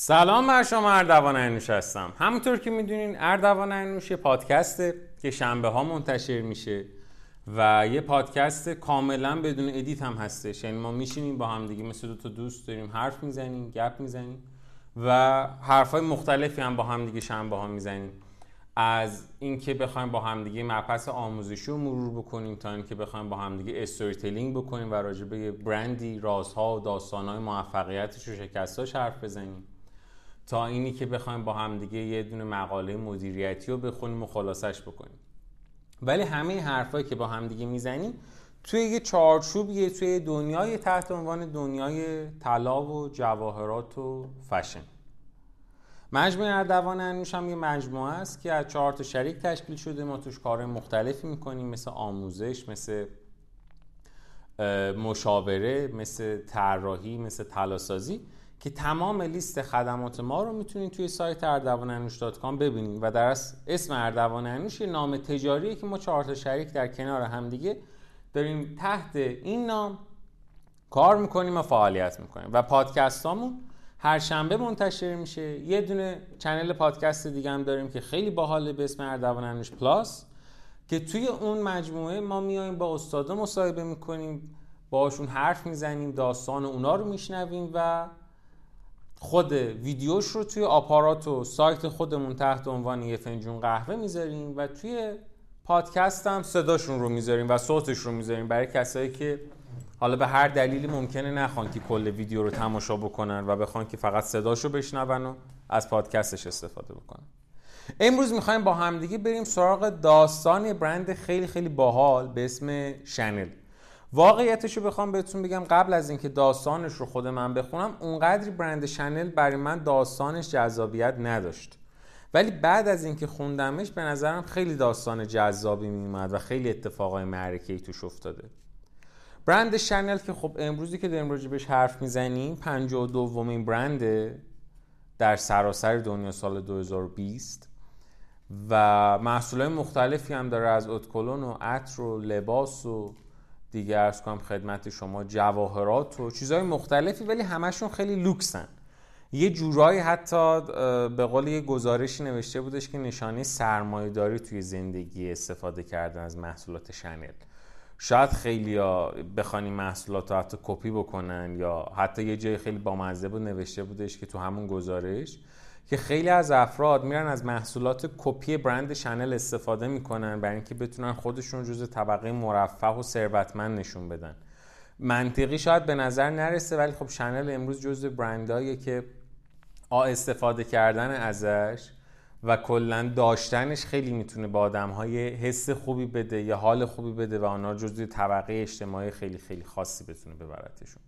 سلام بر شما اردوان انوش هستم. همونطور که می‌دونین اردوان انوش یه پادکسته که شنبه ها منتشر میشه و یه پادکست کاملا بدون edit هم هستش. یعنی ما میشینیم با هم دیگه مثل دو تا دوست داریم حرف می‌زنیم گپ می‌زنیم و حرفای مختلفی هم با هم دیگه شنبه ها می‌زنیم. از اینکه بخوایم با همدیگه مبحث آموزشی رو مرور بکنیم تا اینکه بخوایم با همدیگه storytelling بکنیم و راجع به برند و رازها و داستانهای موفقیتش و شکستاش حرف بزنیم. تا اینی که بخوایم با همدیگه یه دونه مقاله مدیریتی رو بخونیم و خلاصش بکنیم. ولی همه حرفایی که با همدیگه می‌زنیم توی یه چارچوبیه توی دنیای تحت عنوان دنیای طلا و جواهرات و فشن. مجموعه اردوان انوش هم یه مجموعه است که از چهار تا شریک تشکیل شده. ما توش کار مختلفی می‌کنیم مثل آموزش مثل مشاوره مثل طراحی مثل تلاسازی که تمام لیست خدمات ما رو می‌تونید توی سایت اردوانانوش.com ببینید و در اسم اردوان انوش یه نام تجاریه که ما چهار تا شریک در کنار همدیگه داریم تحت این نام کار می‌کنیم و فعالیت می‌کنیم. و پادکستامون هر شنبه منتشر میشه. یه دونه چنل پادکست دیگه هم داریم که خیلی باحاله به اسم اردوان انوش پلاس که توی اون مجموعه ما میایم با استادا مصاحبه می‌کنیم باشون حرف می‌زنیم داستان اونا رو میشنویم و خود ویدیوش رو توی آپارات و سایت خودمون تحت عنوان یه فنجون قهوه می‌ذاریم و توی پادکست هم صداشون رو می‌ذاریم و صوتش رو می‌ذاریم. برای کسایی که حالا به هر دلیلی ممکنه نخوان که کل ویدیو رو تماشا بکنن و بخوان که فقط صداش رو بشنون و از پادکستش استفاده بکنن. امروز می‌خوایم با همدیگه بریم سراغ داستان برند خیلی خیلی باحال به اسم شنل واقعیتش رو بخوام بهتون بگم قبل از اینکه داستانش رو خود من بخونم اونقدری برند شنل برای من داستانش جذابیت نداشت. ولی بعد از اینکه خوندمش به نظرم خیلی داستان جذابی میومد و خیلی اتفاقای معرکه‌ای توش افتاده. برند شنل که خب امروزی که داریم راجع بهش حرف می‌زنیم 52 دومین برند در سراسر دنیا سال 2020 و محصولات مختلفی هم داره از اتکلون و عطر و لباس و دیگه ارز کنم خدمت شما جواهرات و چیزهای مختلفی ولی همشون خیلی لوکسن. یه جورایی حتی به قول یه گزارشی نوشته بودش که نشانه سرمایهداری توی زندگی استفاده کردن از محصولات شنل. شاید خیلی ها بخوان محصولات رو حتی کپی بکنن یا حتی یه جای خیلی بامزه بود نوشته بودش که تو همون گزارش که خیلی از افراد میرن از محصولات کپی برند شنل استفاده می‌کنن برای اینکه بتونن خودشون جزء طبقه مرفه و ثروتمند نشون بدن. منطقی شاید به نظر نرسه ولی خب شنل امروز جزء برندهاییه که آ استفاده کردن ازش و کلا داشتنش خیلی می‌تونه به آدم های حس خوبی بده یا حال خوبی بده و آنها جزوی طبقه اجتماعی خیلی خیلی خاصی بتونه ببرتشون.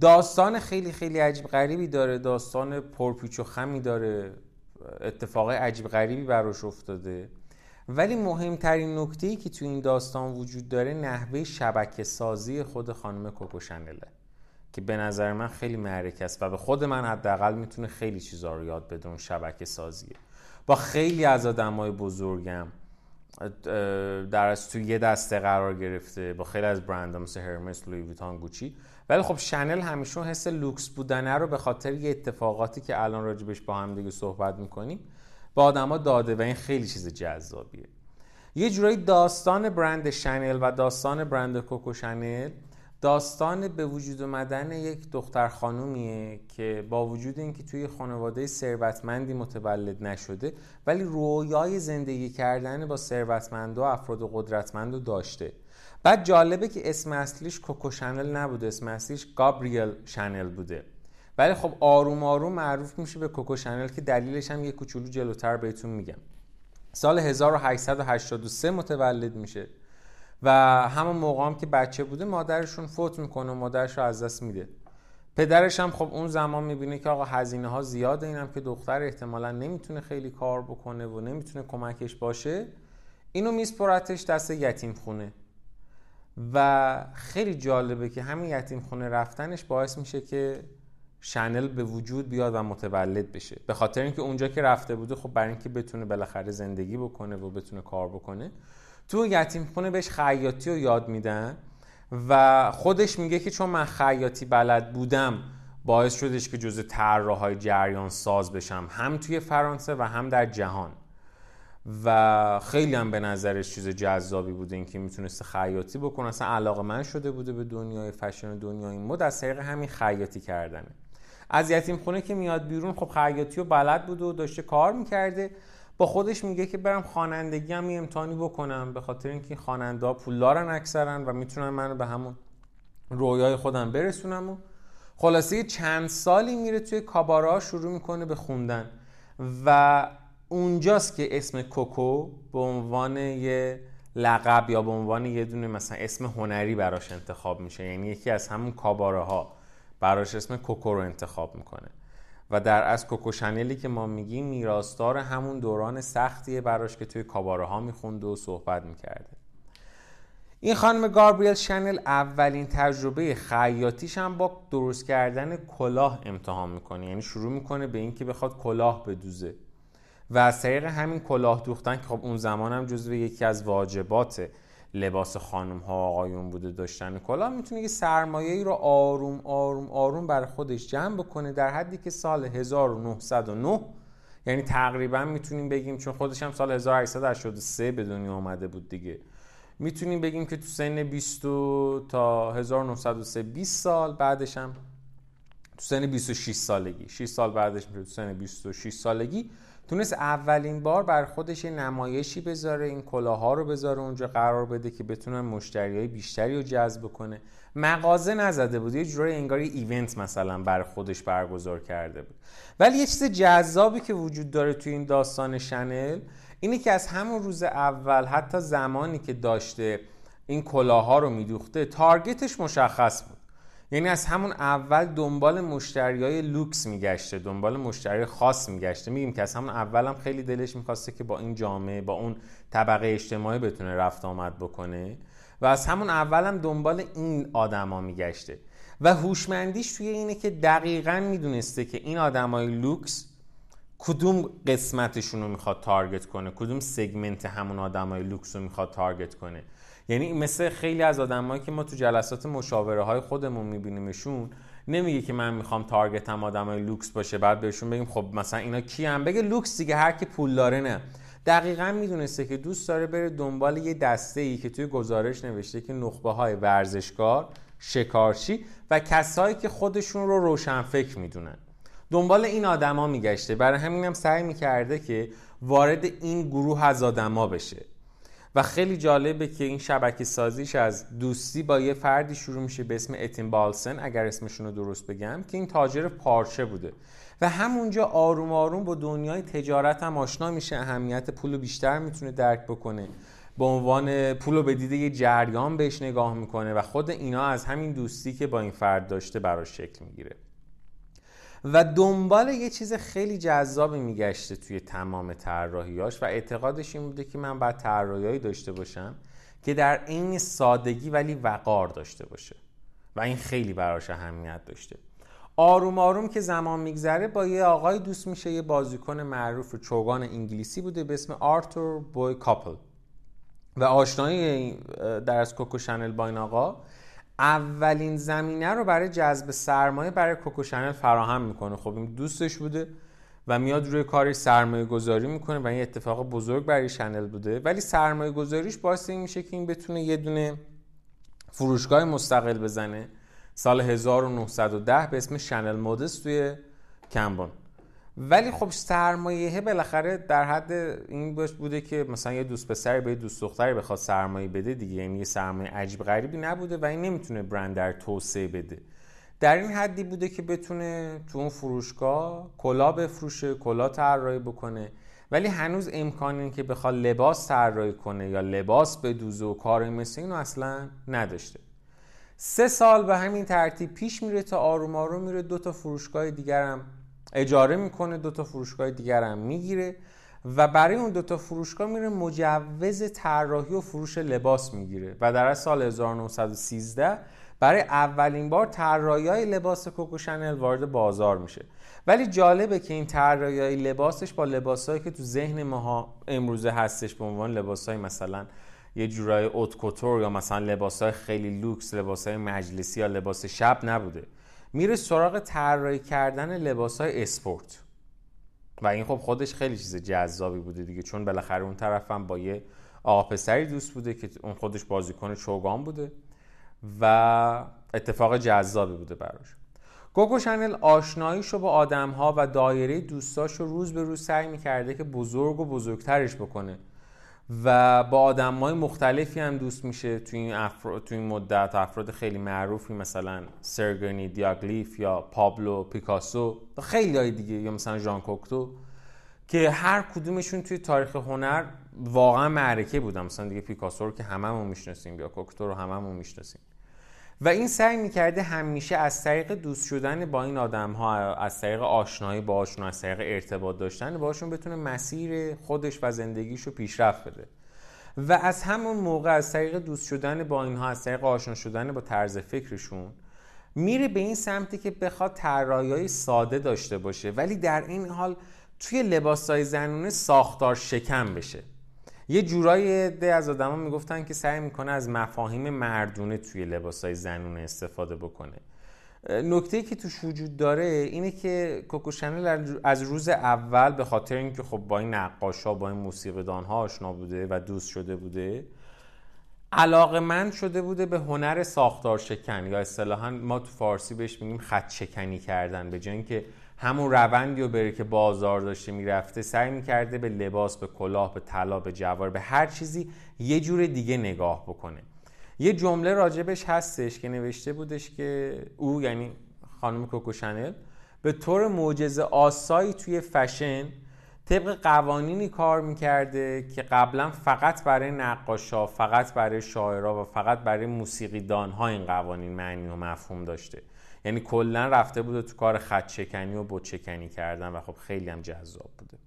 داستان خیلی خیلی عجیب غریبی داره. داستان پرپیچ و خمی داره. اتفاق عجیب غریبی براش افتاده. ولی مهمترین نکته ای که تو این داستان وجود داره نحوه شبکه سازی خود خانم کوکو شنله که به نظر من خیلی معرکه است و به خود من حداقل می‌تونه خیلی چیزا رو یاد بده اون شبکه سازیه. با خیلی از آدمای بزرگم در از تو یه دسته قرار گرفته با خیلی از برند مثل هرمس، لوی ویتان، گوچی. ولی خب شنل همیشه حس لوکس بودنه رو به خاطر یه اتفاقاتی که الان راجبش با هم دیگه صحبت می‌کنیم با آدما داده و این خیلی چیز جذابیه. یه جورایی داستان برند شنل و داستان برند کوکو شنل داستان به وجود اومدن یک دختر خانومیه که با وجود اینکه توی خانواده ثروتمندی متولد نشده ولی رویای زندگی کردن با ثروتمند و افراد قدرتمند رو داشته. بعد جالبه که اسم اصلیش کوکو شنل نبوده اسم اصلیش گابریل شنل بوده. ولی خب آروم آروم معروف میشه به کوکو شنل که دلیلش هم یه کوچولو جلوتر بهتون میگم. سال 1883 متولد میشه و همون موقع هم که بچه بوده مادرشون فوت می‌کنه و مادرش رو از دست میده. پدرش هم خب اون زمان می‌بینه که آقا هزینه ها زیاده اینم که دختر احتمالا نمی‌تونه خیلی کار بکنه و نمی‌تونه کمکش باشه. اینو میسپرتش دست یتیم خونه. و خیلی جالبه که همین یتیم خونه رفتنش باعث میشه که شنل به وجود بیاد و متولد بشه. به خاطر اینکه اونجا که رفته بوده خب برای اینکه بتونه بالاخره زندگی بکنه و بتونه کار بکنه تو یتیم خونه بهش خیاطی رو یاد میدن و خودش میگه که چون من خیاطی بلد بودم باعث شدش که جزء طراحهای جریان ساز بشم. هم توی فرانسه و هم در جهان. و خیلی هم به نظرش چیز جذابی بوده اینکه می‌تونسته خیاطی بکنه. اصلا علاقه من شده بوده به دنیای فشن دنیای مد. از طریق همین خیاطی کردنه. از یتیم خونه که میاد بیرون خب خیاطی و بلد بوده و داشته کار می‌کرده. با خودش میگه که برم خوانندگی هم امتحانی بکنم به خاطر اینکه خواننده ها پولدارن اکثرا و می‌تونن منو به همون رویای خودم برسونم و خلاصه چند سالی میره توی کابارا شروع می‌کنه به خوندن. و اونجاست که اسم کوکو به عنوان یه لقب یا به عنوان یه دونه مثلا اسم هنری براش انتخاب میشه. یعنی یکی از همون کاباره ها براش اسم کوکو رو انتخاب می‌کنه. و در از کوکو شنلی که ما میگیم میراستار همون دوران سختیه براش که توی کاباره ها میخونده و صحبت می‌کرده. این خانم گابریل شنل اولین تجربه خیاطیش هم با درست کردن کلاه امتحان می‌کنه. یعنی شروع می‌کنه به اینکه بخواد کلاه بدوزه. و طریق همین کلاه دوختن که خب اون زمان هم جزو یکی از واجبات لباس خانم ها آقایون بوده داشتن کلاه می‌تونه یه سرمایه ای رو آروم آروم آروم بر خودش جمع بکنه در حدی که سال 1909 یعنی تقریبا می‌تونیم بگیم چون خودش هم سال 1883 به دنیا آمده بود دیگه. می‌تونیم بگیم که تو سن 20 تا 1903 20 سال بعدش هم تو سن 26 سالگی. 6 سال بعدش میشه تو سن 26 سالگی. تونست اولین بار برا خودش نمایشی بذاره این کلاها رو بذاره اونجا قرار بده که بتونن مشتری های بیشتری رو جذب کنه مغازه نزده بود یه جورایی انگار event مثلا برا خودش برگزار کرده بود. ولی یه چیز جذابی که وجود داره توی این داستان شنل اینه که از همون روز اول حتی زمانی که داشته این کلاها رو میدوخته target ش مشخص بود. یعنی از همون اول دنبال مشتری های لوکس میگشته دنبال مشتری خاص میگشته. میگیم که از همون اول هم خیلی دلش می‌خواسته که با این جامعه با اون طبقه اجتماعی بتونه رفت آمد بکنه. و از همون اول هم دنبال این آدما میگشته. و هوشمندیش توی اینه که دقیقا می‌دونسته که این آدمای لوکس کدوم قسمتشون رو می‌خواد target کنه کدوم segment همون آدمای لوکس رو می‌خواد target کنه. یعنی مثل خیلی از آدمایی که ما تو جلسات مشاوره های خودمون میبینیمشون نمیگه که من می‌خوام target م آدمای لوکس باشه بعد بهشون بگیم خب مثلا اینا کین میگه لوکس دیگه هر کی پول داره نه. دقیقا می‌دونسته که دوست داره بره دنبال یه دسته ای که توی گزارش نوشته که نخبه های ورزشکار شکارچی و کسایی که خودشون رو روشنفکر می‌دونن. دنبال این آدما میگشته. برای همینم سعی می‌کرده که وارد این گروه از آدما بشه. و خیلی جالبه که این شبکه سازیش از دوستی با یه فردی شروع میشه به اسم اتین بالسن اگر اسمشون رو درست بگم که این تاجر پارچه بوده. و همونجا آروم آروم با دنیای تجارت هم آشنا میشه اهمیت پول بیشتر می‌تونه درک بکنه. به عنوان پول رو به دیده یه جریان بهش نگاه می‌کنه و خود اینا از همین دوستی که با این فرد داشته براش شکل می‌گیره. و دنبال یه چیز خیلی جذابی میگشته توی تمام طراحیاش و اعتقادش این بوده که من باید طراحیایی داشته باشم که در عین سادگی ولی وقار داشته باشه و این خیلی براش اهمیت داشته. آروم آروم که زمان میگذره با یه آقای دوست میشه یه بازیکن معروف چوگان انگلیسی بوده به اسم آرتور بوی کاپل. و آشنایی در از کوکو شنل با این آقا اولین زمینه رو برای جذب سرمایه برای کوکو شنل فراهم می‌کنه. خب این دوستش بوده و میاد روی کاری سرمایه گذاری می‌کنه و این اتفاق بزرگ برای شنل بوده. ولی سرمایه گذاریش باعث این میشه که این بتونه یه دونه فروشگاه مستقل بزنه. سال 1910 به اسم شنل مودس توی کمبون. ولی خب سرمایه بالاخره در حد این باش بوده که مثلا یه دوست پسری به دوست دختری بخواد سرمایه بده دیگه یعنی یه سرمایه عجیب غریبی نبوده و این نمی‌تونه برند در توسعه بده. در این حدی بوده که بتونه تو اون فروشگاه کلا بفروشه کلا طراحی بکنه. ولی هنوز امکان این که بخواد لباس طراحی کنه یا لباس بدوزه و کار مثل اینو اصلا نداشته. سه سال به همین ترتیب پیش میره تا آروم آروم میره. دو تا فروشگاه دیگرم اجاره می‌کنه دو تا فروشگاه دیگر هم می‌گیره و برای اون دو تا فروشگاه میره مجوز طراحی و فروش لباس می‌گیره و در سال 1913 برای اولین بار طراحی های لباس کوکو شنل وارد بازار میشه. ولی جالبه که این طراحی های لباسش با لباسهایی که تو ذهن ماها امروزه هستش به عنوان لباسهای مثلا یه جورای اوت یا مثلا لباسهای خیلی لوکس لباسهای مجلسی یا لباس شب نبوده. میره سراغ طراحی کردن لباس های اسپورت. و این خب خودش خیلی چیز جذابی بوده دیگه چون بالاخره اون طرفم با یه آقا پسری دوست بوده که اون خودش بازیکن چوگان بوده و اتفاق جذابی بوده براش. گوگو شنل آشناییشو با آدم ها و دایره دوستاش رو روز به روز سعی می‌کرده که بزرگ و بزرگترش بکنه. و با آدم های مختلفی هم دوست میشه توی این, افراد، توی این مدت. افراد خیلی معروفی مثلا سرگنی دیاگلیف یا پابلو پیکاسو و خیلی های دیگه یا مثلا ژان کوکتو که هر کدومشون توی تاریخ هنر واقعا معرکه بودن. مثلا دیگه پیکاسو رو که هممون می‌شناسیم یا کوکتو رو هممون می‌شناسیم. و این سعی می‌کرده همیشه از طریق دوست شدن با این آدم ها از طریق آشنایی باشون از طریق ارتباط داشتن باشون بتونه مسیر خودش و زندگیش رو پیشرفت بده. و از همون موقع از طریق دوست شدن با اینها از طریق آشنا شدن با طرز فکرشون میره به این سمتی که بخواد طراحی ساده داشته باشه ولی در این حال توی لباسای زنونه ساختار شکم بشه. یه جورایی ده از آدما می‌گفتن که سعی می‌کنه از مفاهیم مردونه توی لباسای زنونه استفاده بکنه. نکته که توش وجود داره اینه که کوکو شنل از روز اول به خاطر اینکه خب با این نقاشا با این موسیقیدان ها آشنا بوده و دوست شده بوده علاقه من شده بوده به هنر ساختار شکن. یا اصطلاحا ما تو فارسی بهش میگیم خط شکنی کردن به جای اینکه همون روندی رو بره که بازار داشته می‌رفته سعی می‌کرده به لباس به کلاه به طلا به جوار به هر چیزی یه جور دیگه نگاه بکنه. یه جمله راجبش هستش که نوشته بودش که او یعنی خانم کوکو شنل به طور معجزه آسایی توی فشن طبق قوانینی کار می‌کرده که قبلا فقط برای نقاشا فقط برای شاعرها و فقط برای موسیقیدان ها این قوانین معنی و مفهوم داشته. یعنی کلا رفته بوده تو کار خط شکنی و بت شکنی کردن و خب خیلی هم جذاب بوده.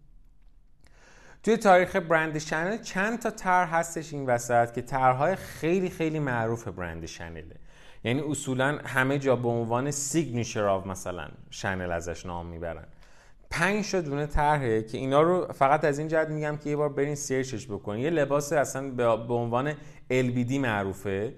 توی تاریخ برند شنل چند تا طرح هستش این وسط که طرحهای خیلی خیلی معروف برند شنله. یعنی اصولا همه جا به عنوان signature of مثلا شنل ازش نام می‌برن. پنج تا دونه طرحه که اینا رو فقط از این جهت میگم که یه بار برین search ش بکنین یه لباس اصلا به عنوان LBD معروفه.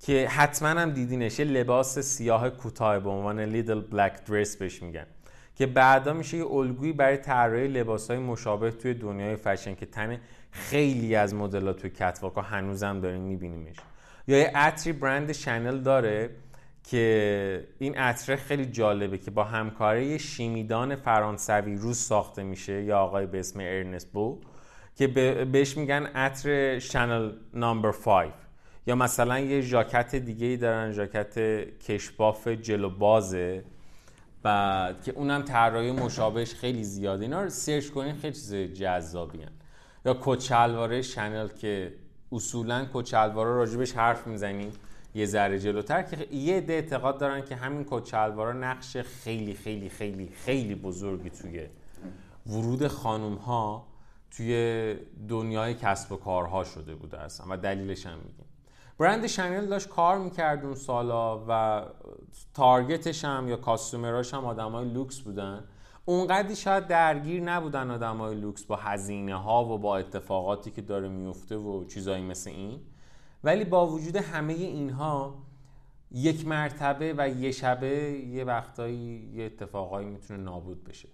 که حتما هم دیدینش. یه لباس سیاه کوتاه به عنوان لیدل بلک درس بهش میگن. که بعدا میشه یه الگویی برای طراحی لباسهای مشابه توی دنیای فشن که تن خیلی از مدلات توی کتواک ها هنوزم داریم میبینیمش. یا یه عطری برند شنل داره که این عطر خیلی جالبه که با همکاری شیمیدان فرانسوی روز ساخته میشه یا آقای به اسم ارنست بو که بهش میگن عطر شنل نامبر 5 یا مثلا یه ژاکت دیگه ای دارن ژاکت کشباف جلو بازه و که اونم طراحی مشابهش خیلی زیاده اینا رو سرچ کنین خیلی چیز جذابی هن. یا کچلواره شنل که اصولا کچلواره راجبش حرف می‌زنیم یه ذره جلوتر که یه عده اعتقاد دارن که همین کچلواره نقش خیلی خیلی خیلی خیلی بزرگی توی ورود خانوم ها توی دنیای کسب و کارها شده بوده اصلا و دلیلش هم میگیم برند شنل داشت کار می‌کرد اون سالا و target ش هم یا customer اش هم آدم های لوکس بودن. اونقدی شاید درگیر نبودن آدم های لوکس با هزینه ها و با اتفاقاتی که داره میفته و چیزایی مثل این. ولی با وجود همه اینها یک مرتبه و یه شبه یه وقتایی یه اتفاقایی می‌تونه نابود بشه.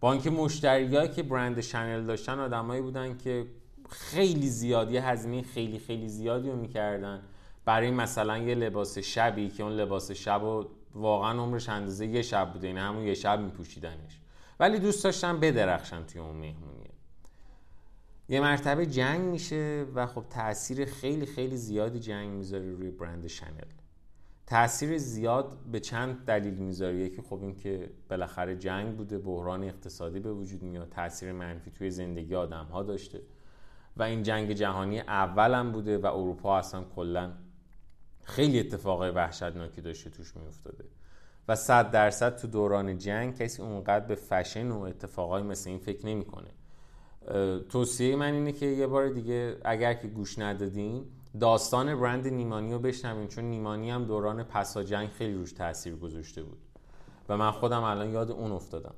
با اینکه مشتریایی که برند شنل داشتن آدمایی بودن که خیلی زیادی هزینه خیلی خیلی زیادی رو می‌کردن. برای مثلا یه لباس شبی که اون لباس شب و واقعا عمرش اندازه یه شب بوده این همون یه شب میپوشیدنش. ولی دوست داشتن بدرخشن توی اون مهمونیه یه مرتبه جنگ میشه و خب تاثیر خیلی خیلی زیادی جنگ می‌ذاره روی برند شنل تاثیر زیاد به چند دلیل می‌ذاره. یکی خب این که بالاخره جنگ بوده بحران اقتصادی به وجود میاد تاثیر منفی توی زندگی آدم ها داشته. و این جنگ جهانی اولم بوده و اروپا اصلا کلا خیلی اتفاقای وحشتناکی داشته توش میافتاده. و صد درصد تو دوران جنگ کسی اونقدر به فشن و اتفاقای مثل این فکر نمی‌کنه. توصیه من اینه که یه بار دیگه اگر که گوش ندادین داستان برند نیمانی رو بشنوین چون نیمانی هم دوران پسا جنگ خیلی روش تاثیر گذاشته بود. و من خودم الان یاد اون افتادم.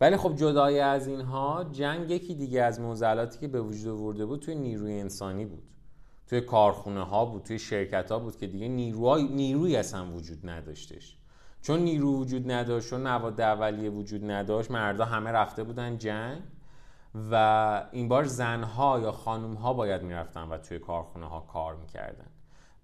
ولی خب جدای از اینها جنگ یکی دیگه از موزلاتی که به وجود آورده بود توی نیروی انسانی بود. توی کارخونه ها بود توی شرکت ها بود که دیگه نیروی, نیروی اصلا وجود نداشتش. چون نیرو وجود نداشت چون مواد اولیه وجود نداشت مردا همه رفته بودن جنگ و این بار زنها یا خانومها باید می‌رفتن و توی کارخونه ها کار می‌کردن.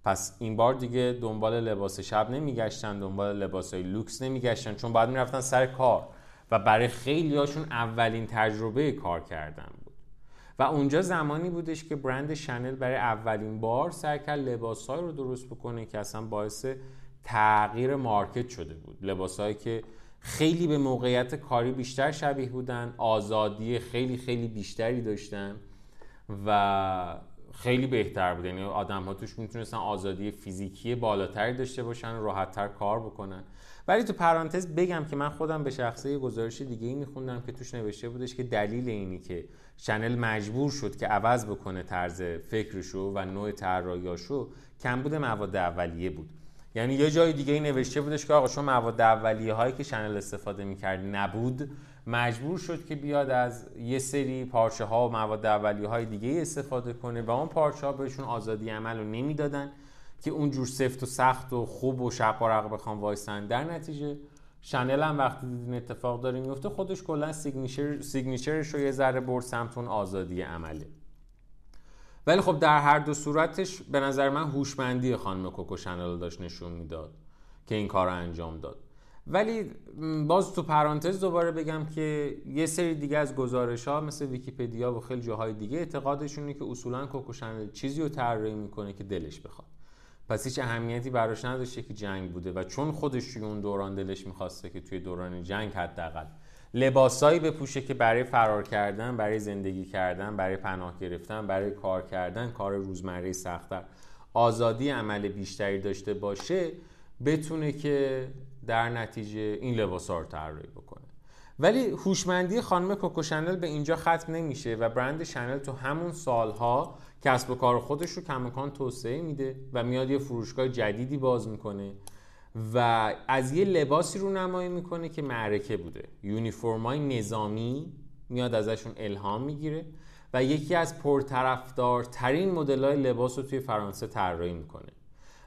پس این بار دیگه دنبال لباس شب نمیگشتن دنبال لباس های لوکس نمیگشتن چون باید می‌رفتن سر کار. و برای خیلی هاشون اولین تجربه کار کردن بود. و اونجا زمانی بودش که برند شنل برای اولین بار سعی کرد لباس رو درست بکنه که اصلا باعث تغییر market شده بود. لباسهایی که خیلی به موقعیت کاری بیشتر شبیه بودن آزادی خیلی خیلی بیشتری داشتن و خیلی بهتر بود. یعنی آدم ها توش می‌تونستن آزادی فیزیکی بالاتری داشته باشن راحتتر کار بکنن. ولی تو پرانتز بگم که من خودم به شخصه یه گزارش دیگه ای میخوندم که توش نوشته بودش که دلیل اینی که شنل مجبور شد که عوض بکنه طرز فکرشو و نوع طراحیاشو کمبود مواد اولیه بود. یعنی یه جای دیگه ای نوشته بودش که آقا شما مواد اولیه هایی که شنل استفاده می‌کرد نبود مجبور شد که بیاد از یه سری پارچه ها و مواد اولیه های دیگه استفاده کنه و اون پارچه ها بهشون آزادی عمل رو نمی‌دادن. که اونجور سفت و سخت و خوب و شق و بخوان وایسن در نتیجه شنل هم وقتی دید این اتفاق داره میفته خودش کلا signature signature ش رو یه ذره برد سمت اون آزادی عمله. ولی خب در هر دو صورتش به نظر من هوشمندی خانم کوکو شنل داشت نشون می‌داد که این کار رو انجام داد. ولی باز تو پرانتز دوباره بگم که یه سری دیگه از گزارش ها مثل ویکیپدیا و خیلی جاهای دیگه اعتقادشونه که اصولا کوکو شنل چیزی رو طراحی می‌کنه که دلش بخواد. پس هیچ اهمیتی براش نداشته که جنگ بوده و چون خودش توی اون دوران دلش می‌خواسته که توی دوران جنگ حداقل لباسایی بپوشه که برای فرار کردن برای زندگی کردن برای پناه گرفتن برای کار کردن کار روزمره سختتر آزادی عمل بیشتری داشته باشه بتونه که در نتیجه این لباس رو طراحی بکنه. ولی هوشمندی خانم کوکو شنل به اینجا ختم نمیشه و برند شنل تو همون سالها کسب و کار خودش رو کمکان توسعه میده و میاد یه فروشگاه جدیدی باز می‌کنه و از یه لباسی رو نمایی می‌کنه که معرکه بوده. یونیفرمای نظامی میاد ازشون الهام می‌گیره و یکی از پرطرفدارترین مدل های لباس رو توی فرانسه طراحی می‌کنه.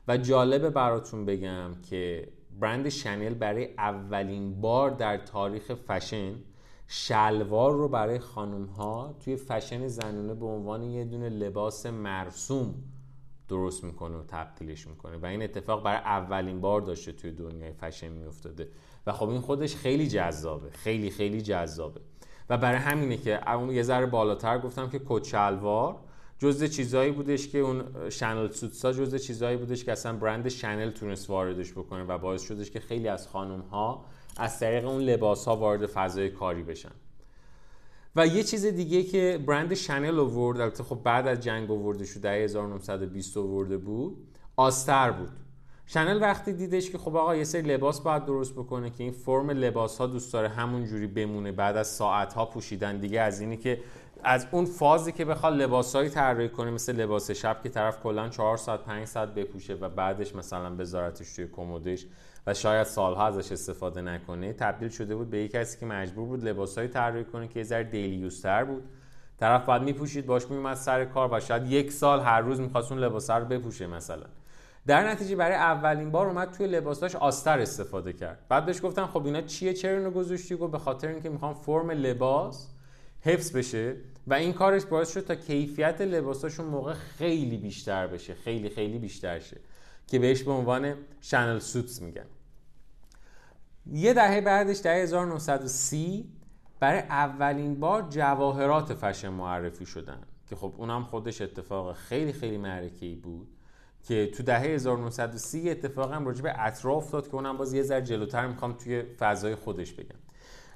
و جالبه براتون بگم که برند شنل برای اولین بار در تاریخ فشن شلوار رو برای خانم ها توی فشن زنونه به عنوان یه دونه لباس مرسوم درست می‌کنه و تبدیلش می‌کنه و این اتفاق برای اولین بار داشته توی دنیای فشن میافتاده. و خب این خودش خیلی جذابه خیلی خیلی جذابه. و برای همینه که یه ذره بالاتر گفتم که کت شلوار جزء چیزایی بودش که اون شنل سوتسا جزء چیزایی بودش که اصلا برند شنل تونست واردش بکنه و باعث شدش که خیلی از خانم ها از طریق اون لباس ها وارد فضای کاری بشن. و یه چیز دیگه که برند شنل آورد البته خب بعد از جنگ آورده شد در 1920 آورده بود آستر بود. شنل وقتی دیدش که خب آقا یه سری لباس باید درست بکنه که این فرم لباس ها دوست داره همون جوری بمونه بعد از ساعت ها پوشیدن. دیگه از اینی که از اون فازی که بخواد لباسایی طراحی کنه مثل لباس شب که طرف کلا 4 ساعت 5 ساعت بپوشه و بعدش مثلا بذارتش توی کمدش و شاید سالها ازش استفاده نکنه تبدیل شده بود به یک کسی که مجبور بود لباسایی طراحی کنه که یه ذره دیلی بود. طرف بعد میپوشید باش میومد سر کار و شاید یک سال هر روز می‌خواست اون لباس رو بپوشه مثلا. در نتیجه برای اولین بار اومد توی لباساش آستر استفاده کرد. بعد بهش گفتن خب اینا چیه چرا اینو گذاشتی؟ گفت به خاطر اینکه می‌خوام فرم لباس حفظ بشه و این کارش باعث شد تا کیفیت لباساشون موقع خیلی بیشتر بشه خیلی خیلی بیشتر شه. که بهش به عنوان شنل سوتس میگن. یه دهه بعدش دهه 1930 برای اولین بار جواهرات فشن معرفی شدن. که خب اونم خودش اتفاق خیلی خیلی معرکه‌ای بود که تو دهه 1930 اتفاق هم راجع به اطراف داد که اونم باز یه ذره جلوتر می‌خوام توی فضای خودش بگم.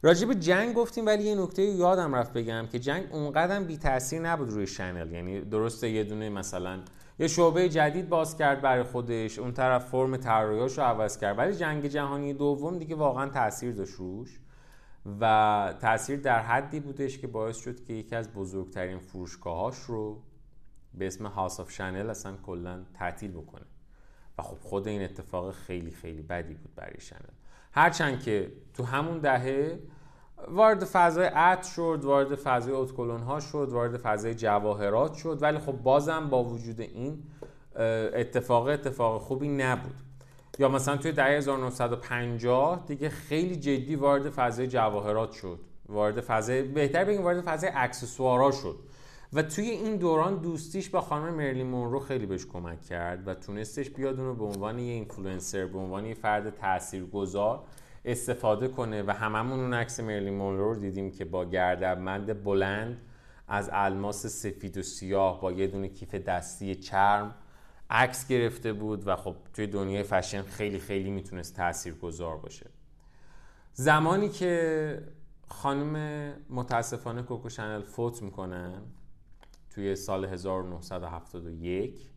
راجع به جنگ گفتیم ولی یه نکته یادم رفت بگم که جنگ اونقدر بی تاثیر نبود روی شنل یعنی درسته یه دونه مثلا یه شعبه جدید باز کرد برای خودش. اون طرف فرم طراحیاشو عوض کرد. ولی جنگ جهانی دوم دیگه واقعا تاثیر داشت روش و تاثیر در حدی بودش که باعث شد که یکی از بزرگترین فروشگاهاش رو به اسم House of شنل اصلا کلا تعطیل بکنه. و خب خود این اتفاق خیلی خیلی بدی بود برای شنل هرچند که تو همون دهه وارد فضای عطر شد وارد فضای اتکلون ها شد وارد فضای جواهرات شد. ولی خب بازم با وجود این اتفاق اتفاق خوبی نبود. یا مثلا توی دهه 1950 دیگه خیلی جدی وارد فضای جواهرات شد. وارد فضای بهتر بگیم وارد فضای اکسسوارا شد. و توی این دوران دوستیش با خانم مرلین مونرو خیلی بهش کمک کرد و تونستش بیاد اونو به عنوان یه اینفلوئنسر به عنوان یه فرد تاثیرگذار. استفاده کنه و هممون اون عکس مرلی مونرو رو دیدیم که با گردنبند بلند از الماس سفید و سیاه با یه دونه کیف دستی چرم عکس گرفته بود و خب توی دنیای فشن خیلی خیلی می‌تونست تأثیر گذار باشه. زمانی که خانم متاسفانه کوکو شنل فوت می‌کنن توی سال 1971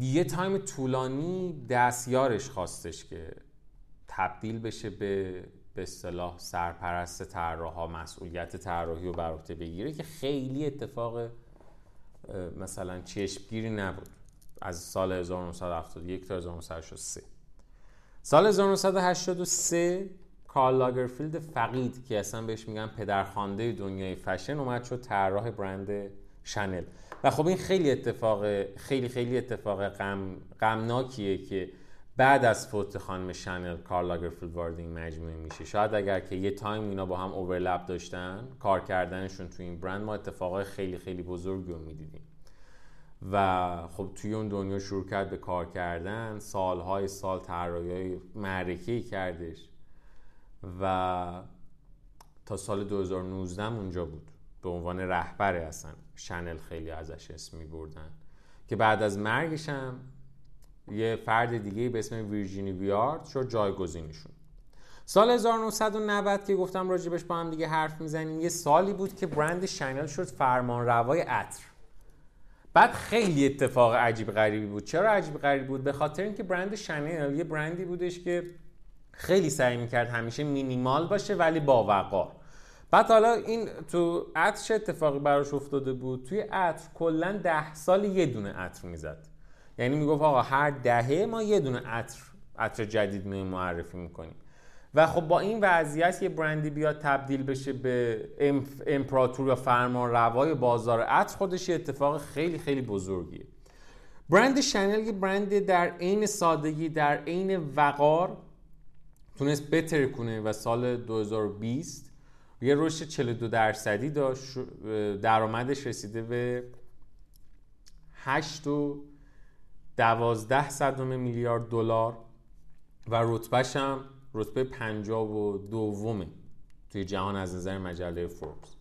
یه time طولانی دستیارش خواستش که تبدیل بشه به به اصطلاح سرپرست طراحا مسئولیت طراحی رو بر عهده بگیره که خیلی اتفاق مثلا چشمگیری نبود از سال 1971 تا 1983 سال 1983 کارل لاگرفلد فقید که اصلا بهش میگن پدرخوانده دنیای فشن اومد شد طراح برند شنل. و خب این خیلی اتفاق خیلی خیلی اتفاق غم غمناکیه که بعد از فوت خانم شنل کارل لاگرفلد وارد این مجموعه میشه. شاید اگر که یه time اینا با هم overlap داشتن کار کردنشون تو این برند ما اتفاقای خیلی خیلی بزرگی رو می‌دیدیم. و خب توی اون دنیا شروع کرد به کار کردن سالهای سال طراحی معرکه کردش. و تا سال 2019 اونجا بود. به عنوان رهبر اصلا شنل خیلی ازش اسم می بردن که بعد از مرگش هم یه فرد دیگه به اسم ویرجینی ویارد شد جایگزینشون. سال 1990 که گفتم راجبش با هم دیگه حرف می‌زنیم یه سالی بود که برند شنل شد فرمان روای عطر. بعد خیلی اتفاق عجیب غریبی بود. چرا عجیب غریبی بود؟ به خاطر اینکه برند شنل یه برندی بودش که خیلی سعی می‌کرد همیشه مینیمال باشه ولی با وقار بعد حالا این تو عطر چه اتفاقی براش افتاده بود؟ توی عطر کلا ده سال یه دونه عطر می‌زد. یعنی می‌گفت آقا هر دهه ما یه دونه عطر عطر جدید می معرفی می‌کنیم. و خب با این وضعیت یه برندی بیاد تبدیل بشه به امپراتور یا فرمان روای بازار عطر خودش یه اتفاق خیلی خیلی بزرگیه. برند شنل یه برند در عین سادگی در عین وقار تونست بتر کنه و سال 2020 یه رشد 42 درصدی داشت درآمدش رسیده به 8 و 12 صدم میلیارد دلار و رتبهش هم رتبه 52 دومه توی جهان از نظر مجله فوربس.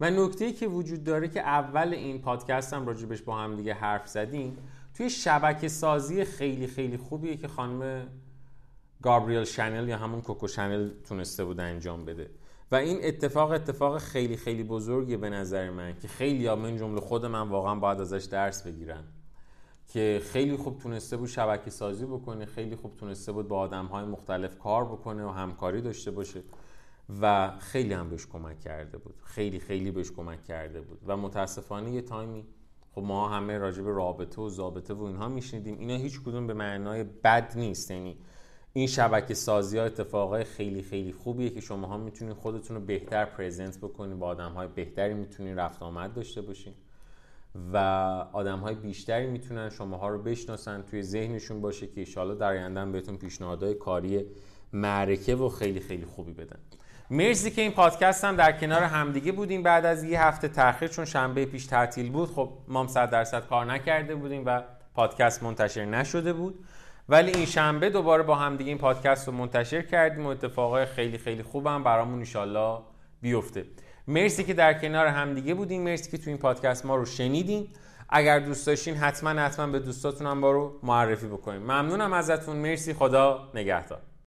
و نکته که وجود داره که اول این پادکست هم راجبش با هم دیگه حرف زدیم توی شبکه سازی خیلی خیلی خوبیه که خانم گابریل شنل یا همون کوکو شنل تونسته بود انجام بده. و این اتفاق اتفاق خیلی خیلی بزرگیه به نظر من که خیلی ها من جمله خود من واقعا باید ازش درس بگیرن که خیلی خوب تونسته بود شبکه سازی بکنه خیلی خوب تونسته بود با آدم های مختلف کار بکنه و همکاری داشته باشه و خیلی هم بهش کمک کرده بود. خیلی خیلی بهش کمک کرده بود و متاسفانه یه تایمی خب ما همه راجع به رابطه و ضابطه و اینها میشنیدیم. اینا هیچ کدوم به معنای بد نیست. یعنی این شبکه سازی ها اتفاقای خیلی خیلی خوبیه که شما ها می‌تونید خودتون رو بهتر پرزنت بکنید با آدم های بهتری می‌تونید رفت آمد داشته باشین و آدم های بیشتری می‌تونن شماها رو بشناسن توی ذهنشون باشه که ایشالا در آینده بهتون پیشنهادهای کاری معرکه و خیلی خیلی خوبی بدن. مرسی که این پادکست هم در کنار همدیگه بودیم بعد از یه هفته تاخیر چون شنبه پیش تعطیل بود. خب ما 100 درصد کار نکرده بودیم و پادکست منتشر نشده بود. ولی این شنبه دوباره با همدیگه این پادکست رو منتشر کردیم و اتفاقای خیلی خیلی خوبم برامون ایشالله بیفته. مرسی که در کنار همدیگه بودین. مرسی که تو این پادکست ما رو شنیدین. اگر دوست داشتین حتما حتما به دوستاتون هم با رو معرفی بکنین. ممنونم ازتون. مرسی. خدا نگهدار.